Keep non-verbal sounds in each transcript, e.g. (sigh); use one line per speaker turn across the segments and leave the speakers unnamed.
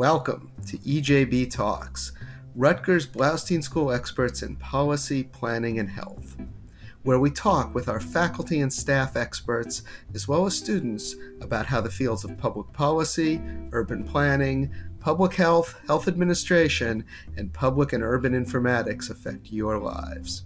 Welcome to EJB Talks, Rutgers Bloustein School experts in policy, planning, and health, where we talk with our faculty and staff experts, as well as students, about how the fields of public policy, urban planning, public health, health administration, and public and urban informatics affect your lives.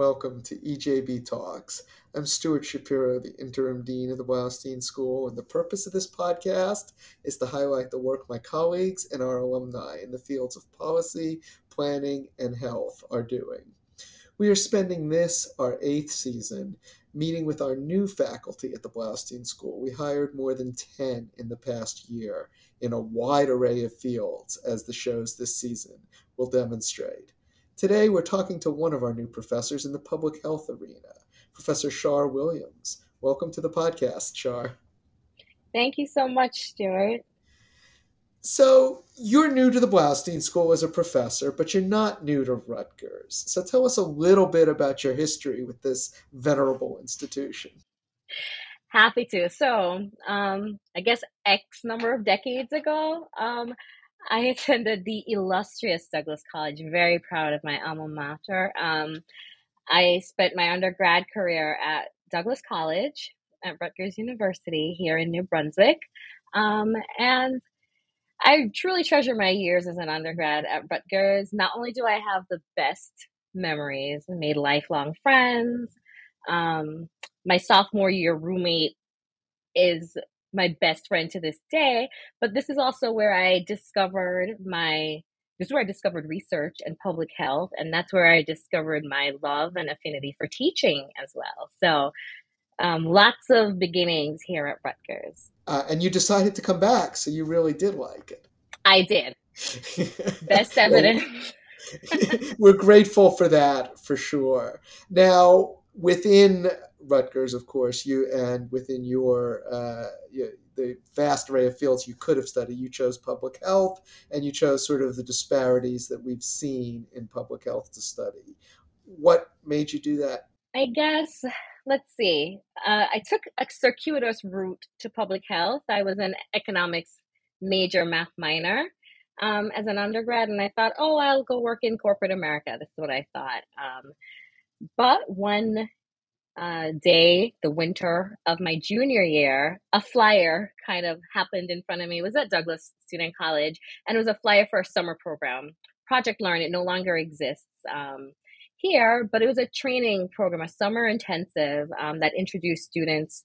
Welcome to EJB Talks. I'm Stuart Shapiro, the interim dean of the Bloustein School, and the purpose of this podcast is to highlight the work my colleagues and our alumni in the fields of policy, planning, and health are doing. We are spending this, our eighth season, meeting with our new faculty at the Bloustein School. We hired more than 10 in the past year in a wide array of fields, as the shows this season will demonstrate. Today, we're talking to one of our new professors in the public health arena, Professor Shar Williams. Welcome to the podcast, Shar.
Thank you so much, Stuart.
So, you're new to the Bloustein School as a professor, but you're not new to Rutgers. So, tell us a little bit about your history with this venerable institution.
Happy to. So, um, I guess X number of decades ago, um, I attended the illustrious Douglass College. Very proud of my alma mater. Um, I spent my undergrad career at Douglass College at Rutgers University here in New Brunswick. Um, and I truly treasure my years as an undergrad at Rutgers. Not only do I have the best memories, made lifelong friends. Um, my sophomore year roommate is my best friend to this day. But this is also where I discovered my this is where I discovered research and public health, and that's where I discovered my love and affinity for teaching as well. So, um, lots of beginnings here at Rutgers.
Uh, and you decided to come back, so you really did like it.
I did. (laughs) Best evidence. (laughs)
We're grateful for that for sure. Now, within Rutgers, of course, you and within your, uh, the vast array of fields you could have studied, you chose public health, and you chose sort of the disparities that we've seen in public health to study. What made you do that?
I guess let's see. Uh, I took a circuitous route to public health. I was an economics major, math minor. Um, as an undergrad, and I thought, oh, I'll go work in corporate America. That's what I thought. Um, but one uh, day, the winter of my junior year, a flyer kind of happened in front of me. It was at Douglass Student College, and it was a flyer for a summer program, Project Learn. It no longer exists um, here, but it was a training program, a summer intensive um, that introduced students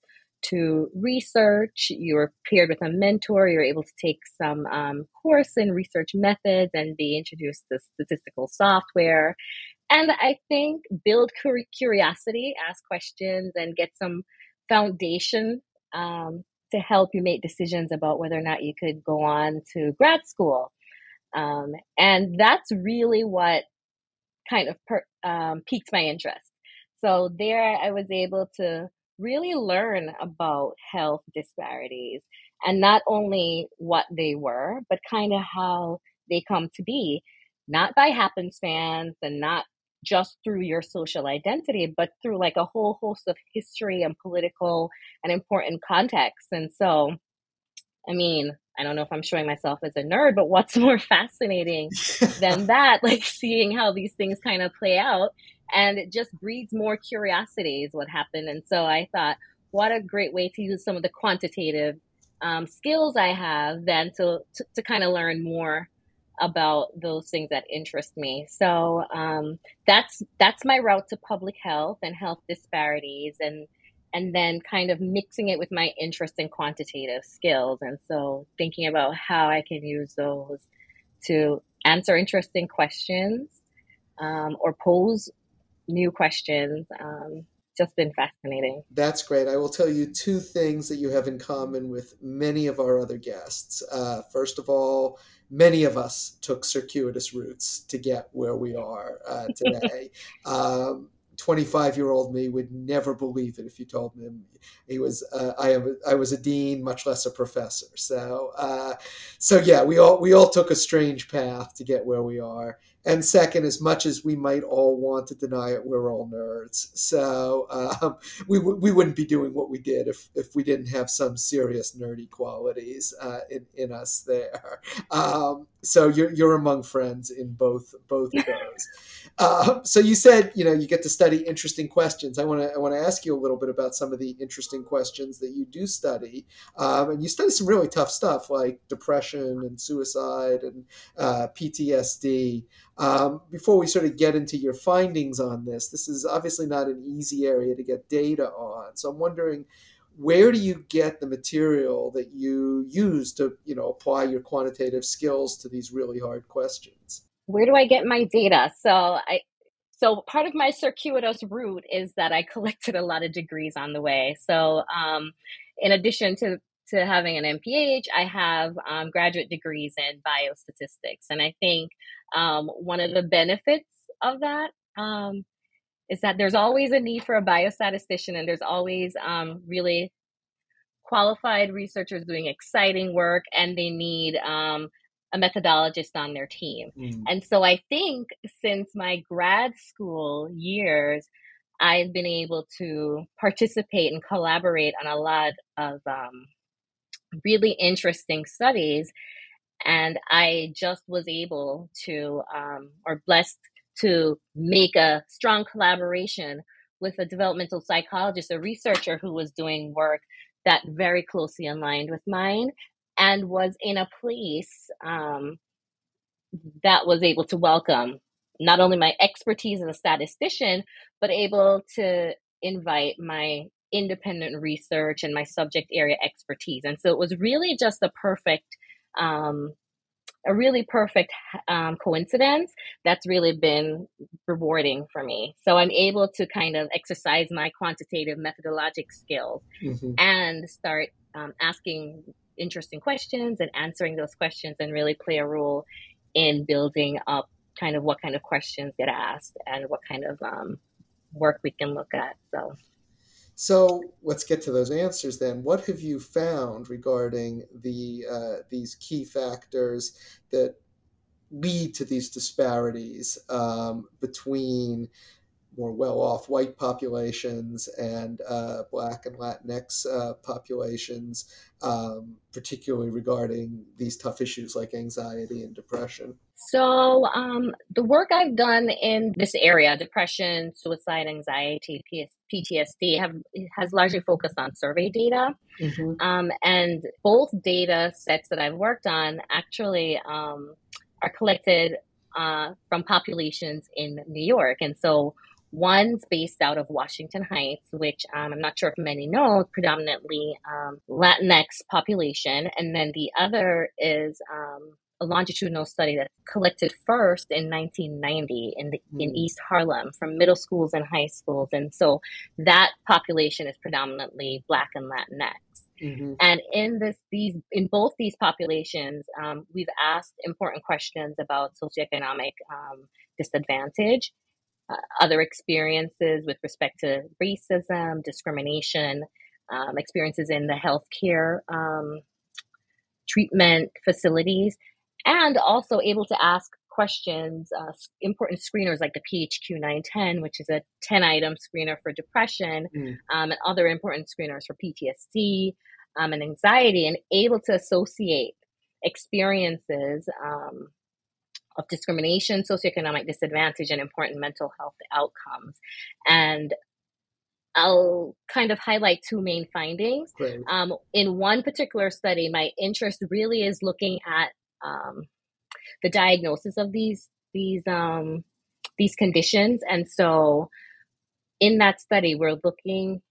to research. You were paired with a mentor. You were able to take some um, course in research methods and be introduced to statistical software and I think build curiosity, ask questions, and get some foundation um, to help you make decisions about whether or not you could go on to grad school. Um, and that's really what kind of per, um, piqued my interest. So there, I was able to really learn about health disparities and not only what they were, but kind of how they come to be, not by happenstance and not just through your social identity, but through like a whole host of history and political and important contexts. And so, I mean, I don't know if I'm showing myself as a nerd, but what's (laughs) more fascinating than (laughs) that? Like seeing how these things kind of play out. And it just breeds more curiosity, is what happened. And so I thought, what a great way to use some of the quantitative um, skills I have then to, to, to kind of learn more about those things that interest me. So um, that's that's my route to public health and health disparities, and and then kind of mixing it with my interest in quantitative skills. And so thinking about how I can use those to answer interesting questions um, or pose new questions. Um, just been fascinating.
That's great. I will tell you two things that you have in common with many of our other guests. Uh, first of all, many of us took circuitous routes to get where we are uh, today. (laughs) um, 25 year old me would never believe it if you told him he was uh, I am I was a dean much less a professor so uh, so yeah we all we all took a strange path to get where we are and second, as much as we might all want to deny it, we're all nerds. So um, we w- we wouldn't be doing what we did if if we didn't have some serious nerdy qualities uh, in in us there. Um, so you're you're among friends in both both of those. (laughs) Uh, so you said you know you get to study interesting questions. I want to I want to ask you a little bit about some of the interesting questions that you do study, um, and you study some really tough stuff like depression and suicide and uh, PTSD. Um, before we sort of get into your findings on this, this is obviously not an easy area to get data on. So I'm wondering where do you get the material that you use to you know apply your quantitative skills to these really hard questions
where do I get my data? So I so part of my circuitous route is that I (laughs) collected a lot of degrees on the way. So um, in addition to to having an MPH, I have um, graduate degrees in biostatistics, and I think um, one of the benefits of that um, is that there's always a need for a biostatistician, and there's always um, really qualified researchers doing exciting work, and they need um, a methodologist on their team. Mm. And so I think since my grad school years, I've been able to participate and collaborate on a lot of um, really interesting studies. And I just was able to, um, or blessed to make a strong collaboration with a developmental psychologist, a researcher who was doing work that very closely aligned with mine and was in a place um, that was able to welcome not only my expertise as a statistician, but able to invite my independent research and my subject area expertise. And so it was really just a perfect, um, a really perfect um, coincidence that's really been rewarding for me. So I'm able to kind of exercise my quantitative methodologic skills mm-hmm. and start um, asking interesting questions and answering those questions and really play a role in building up kind of what kind of questions get asked and what kind of um, work we can look at. So.
So let's get to those answers then. What have you found regarding the uh, these key factors that lead to these disparities um, between more well-off white populations and uh, Black and Latinx uh, populations, um, particularly regarding these tough issues like anxiety and depression?
So, um, the work I've done in this area, depression, suicide, anxiety, PTSD, have has largely focused on survey data, mm-hmm. um, and both data sets that I've worked on actually um, are collected uh, from populations in New York, and so One's based out of Washington Heights, which um, I'm not sure if many know, predominantly um, Latinx population. And then the other is um, a longitudinal study that collected first in 1990 in the, mm. in hmm. East Harlem from middle schools and high schools, and so that population is predominantly Black and Latinx. Mm-hmm. And in this, these, in both these populations, um, we've asked important questions about socioeconomic um, disadvantage uh, other experiences with respect to racism, discrimination, um, experiences in the healthcare um, treatment facilities, and also able to ask questions, uh, important screeners like the PHQ 910, which is a 10 item screener for depression, mm. um, and other important screeners for PTSD um, and anxiety, and able to associate experiences um, of discrimination, socioeconomic disadvantage, and important mental health outcomes. And I'll kind of highlight two main findings. Um, in one particular study, my interest really is looking at um, the diagnosis of these these um, these conditions, and so in that study, we're looking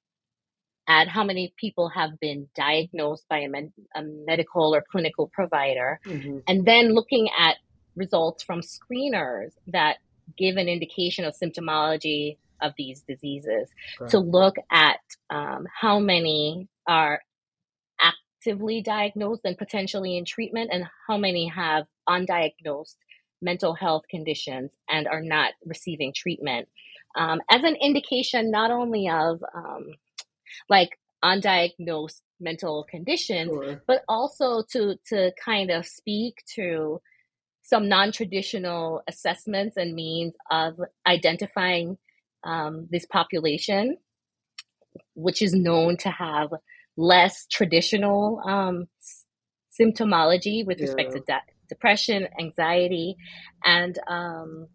at how many people have been diagnosed by a, med- a medical or clinical provider, mm-hmm. and then looking at results from screeners that give an indication of symptomology of these diseases right. to look at um, how many are actively diagnosed and potentially in treatment and how many have undiagnosed mental health conditions and are not receiving treatment um, as an indication not only of um, like undiagnosed mental conditions sure. but also to to kind of speak to some non-traditional assessments and means of identifying um, this population, which is known to have less traditional um, symptomology with respect to de- depression, anxiety, and um,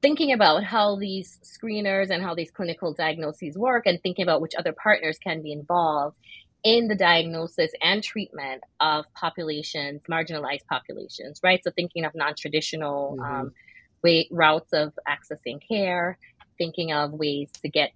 thinking about how these screeners and how these clinical diagnoses work, and thinking about which other partners can be involved in the diagnosis and treatment of populations, marginalized populations, right? So thinking of non-traditional mm-hmm. um, way, routes of accessing care, thinking of ways to get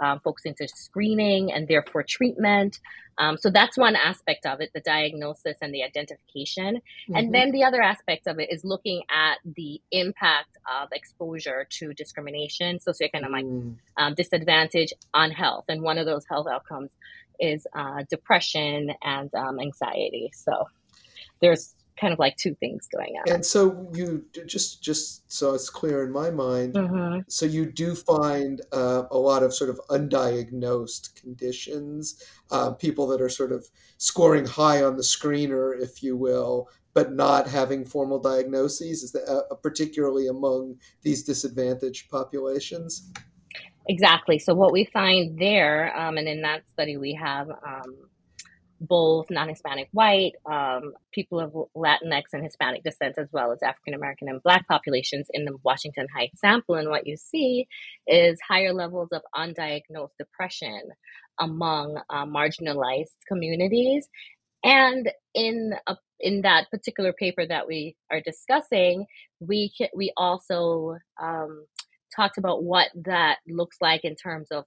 um, folks into screening and therefore treatment. Um, so that's one aspect of it, the diagnosis and the identification. Mm-hmm. And then the other aspect of it is looking at the impact of exposure to discrimination, socioeconomic mm. um, disadvantage on health. And one of those health outcomes is uh, depression and um, anxiety. So there's kind of like two things going on.
And so you just just so it's clear in my mind, mm-hmm. so you do find uh, a lot of sort of undiagnosed conditions, uh, people that are sort of scoring high on the screener, if you will, but not having formal diagnoses, is that uh, particularly among these disadvantaged populations?
Exactly. So what we find there, um, and in that study, we have um, both non-Hispanic white, um, people of Latinx and Hispanic descent, as well as African American and Black populations in the Washington Heights sample. And what you see is higher levels of undiagnosed depression among uh, marginalized communities. And in a, in that particular paper that we are discussing, we we also um, talked about what that looks like in terms of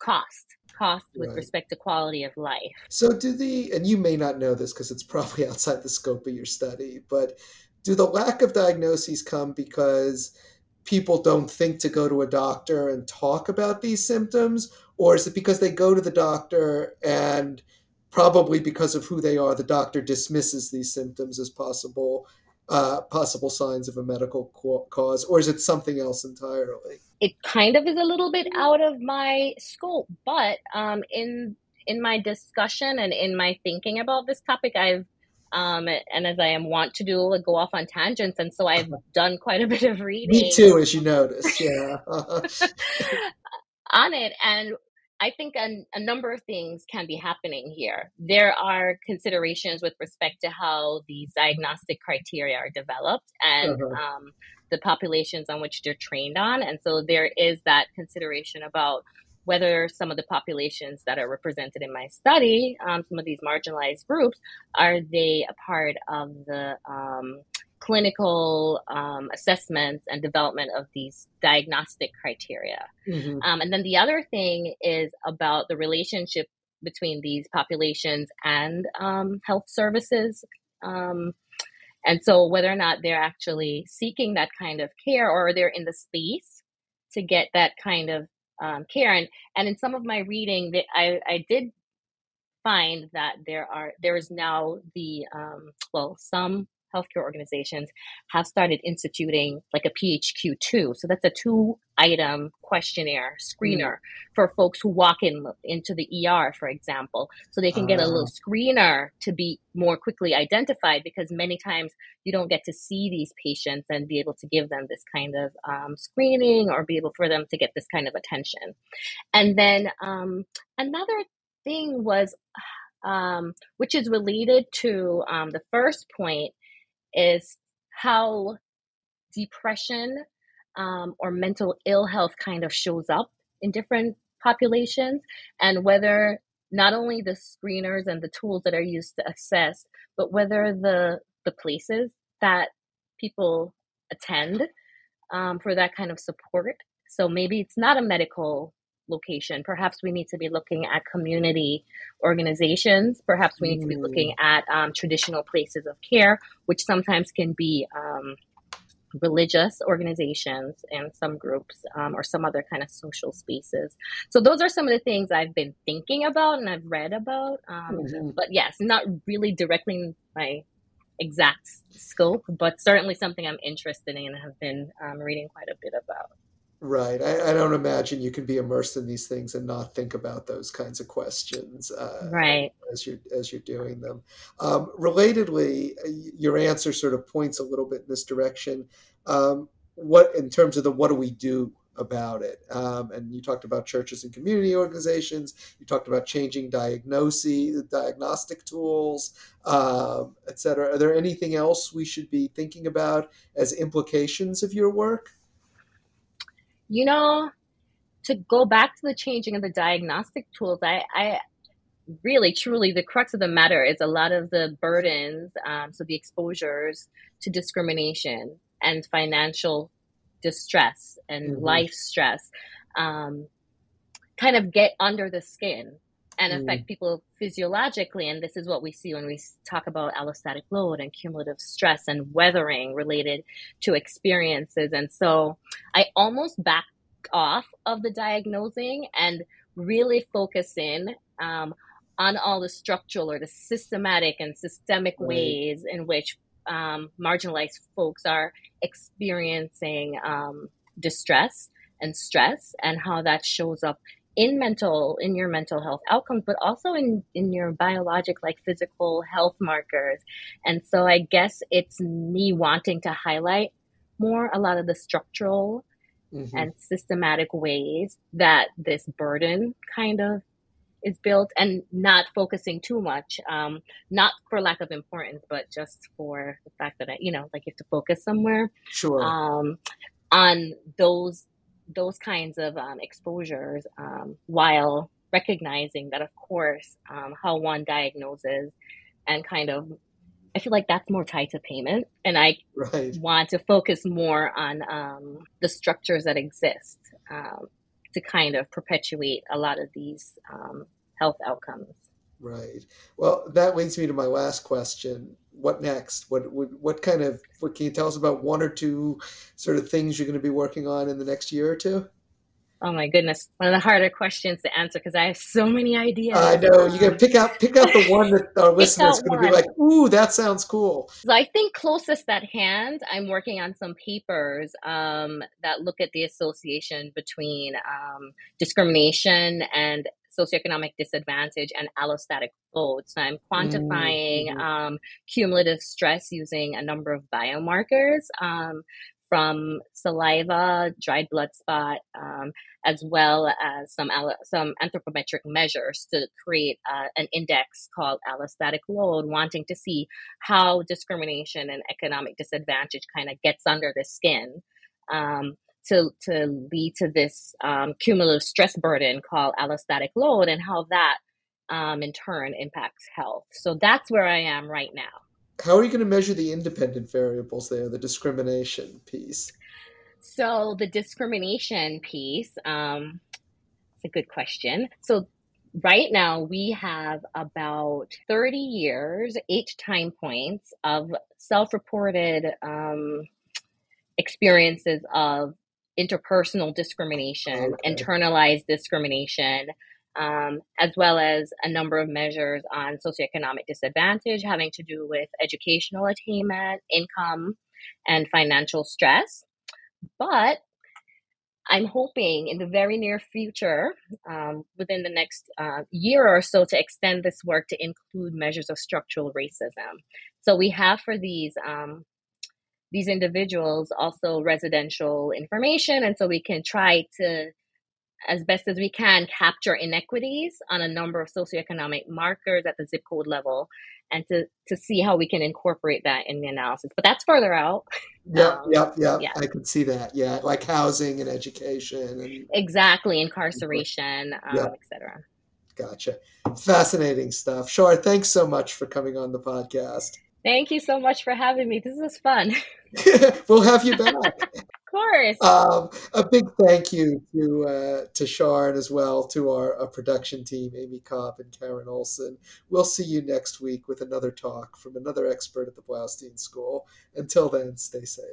cost cost with right. respect to quality of life
so do the and you may not know this because it's (laughs) probably outside the scope of your study but do the lack of diagnoses come because people don't think to go to a doctor and talk about these symptoms or is it because they go to the doctor and probably because of who they are the doctor dismisses these symptoms as possible uh, possible signs of a medical cause, or is it something else entirely?
It kind of is a little bit out of my scope, but um, in in my discussion and in my thinking about this topic, I've um, and as I am want to do, like, go off on tangents, and so I've done quite a bit of reading.
Me too, as you notice, yeah. (laughs) (laughs)
on it, and I think a, a, number of things can be happening here. There are considerations with respect to how these diagnostic criteria are developed and uh-huh. um, the populations on which they're trained on. And so there is that consideration about whether some of the populations that are represented in my study, um, some of these marginalized groups, are they a part of the um, clinical um, assessments and development of these diagnostic criteria. Mm-hmm. Um, and then the other thing is about the relationship between these populations and um, health services. Um, and so whether or not they're actually seeking that kind of care or they're in the space to get that kind of um, care. And, and in some of my reading, that I, I did find that there are there is now the um, well some healthcare organizations have started instituting like a PHQ2. So that's a two item questionnaire screener mm. for folks who walk in into the ER, for example, so they can get a little ah. screener to be more quickly identified because many times you don't get to see these patients and be able to give them this kind of um, screening or be able for them to get this kind of attention. And then um, another thing was, um, which is related to um, the first point, is how depression um, or mental ill health kind of shows up in different populations and whether not only the screeners and the tools that are used to assess but whether the the places that people attend um, for that kind of support. So maybe it's not a medical location. Perhaps we need to be looking at community organizations. Perhaps we need to be looking mm. at um, traditional places of care, which sometimes can be um, religious organizations and some groups um, or some other kind of social spaces. So those are some of the things I've been thinking about and I've read about. Um, mm-hmm. But yes, not really directly in my exact scope, but certainly something I'm interested in and have been um, reading quite a bit about.
Right. I, I, don't imagine you can be immersed in these things and not think about those kinds of questions. Uh,
right.
As you're as you're doing them. Um, relatedly, your answer sort of points a little bit in this direction. Um, what in terms of the what do we do about it? Um, and you talked about churches and community organizations. You talked about changing diagnosis, diagnostic tools, um, et cetera. Are there anything else we should be thinking about as implications of your work?
You know, to go back to the changing of the diagnostic tools, I, I really, truly, the crux of the matter is a lot of the burdens, um, so the exposures to discrimination and financial distress and mm-hmm. life stress, um, kind of get under the skin and mm. affect people physiologically. And this is what we see when we talk about allostatic load and cumulative stress and weathering related to experiences. And so I almost back off of the diagnosing and really focus in um, on all the structural or the systematic and systemic right. ways in which um, marginalized folks are experiencing um, distress and stress and how that shows up in mental in your mental health outcomes but also in in your biologic like physical health markers. And so i guess it's me wanting to highlight more a lot of the structural mm-hmm. and systematic ways that this burden kind of is built and not focusing too much um, not for lack of importance but just for the fact that i you know like you have to focus somewhere.
Sure.
Um, on those those kinds of um, exposures um, while recognizing that, of course, um, how one diagnoses and kind of, I feel like that's more tied to payment. And I right. want to focus more on um, the structures that exist um, to kind of perpetuate a lot of these um, health outcomes.
Right. Well, that leads me to my last question. What next? What, what what kind of what can you tell us about one or two sort of things you're going to be working on in the next year or two?
Oh my goodness, one of the harder questions to answer because I have so many ideas.
I know you got to pick out pick out the one that our listeners going to be like, "Ooh, that sounds cool."
So I think closest at hand, I'm working on some papers um, that look at the association between um, discrimination and socioeconomic disadvantage and allostatic load. So I'm quantifying mm-hmm. um, cumulative stress using a number of biomarkers um, from saliva, dried blood spot, um, as well as some some anthropometric measures to create uh, an index called allostatic load, wanting to see how discrimination and economic disadvantage kind of gets under the skin. Um, to, to lead to this um, cumulative stress burden called allostatic load and how that um, in turn impacts health. So that's where I am right now.
How are you going to measure the independent variables there, the discrimination piece?
So the discrimination piece, um, it's a good question. So right now we have about 30 years, eight time points of self-reported um, experiences of interpersonal discrimination, okay. internalized discrimination, um, as well as a number of measures on socioeconomic disadvantage having to do with educational attainment, income, and financial stress. But I'm hoping in the very near future, um, within the next uh, year or so, to extend this work to include measures of structural racism. So we have for these um, these individuals also residential information. And so we can try to, as best as we can, capture inequities on a number of socioeconomic markers at the zip code level and to, to see how we can incorporate that in the analysis. But that's further out.
Yep, um, yep, yep. Yeah. I can see that. Yeah, like housing and education. And,
exactly, incarceration, um, yep. etc.
Gotcha. Fascinating stuff. Shar, thanks so much for coming on the podcast.
Thank you so much for having me. This was fun. (laughs) (laughs)
we'll have you back. (laughs)
of course.
Um, a big thank you to uh, to Sharon as well, to our, our production team, Amy Kopp and Karen Olson. We'll see you next week with another talk from another expert at the Bloustein School. Until then, stay safe.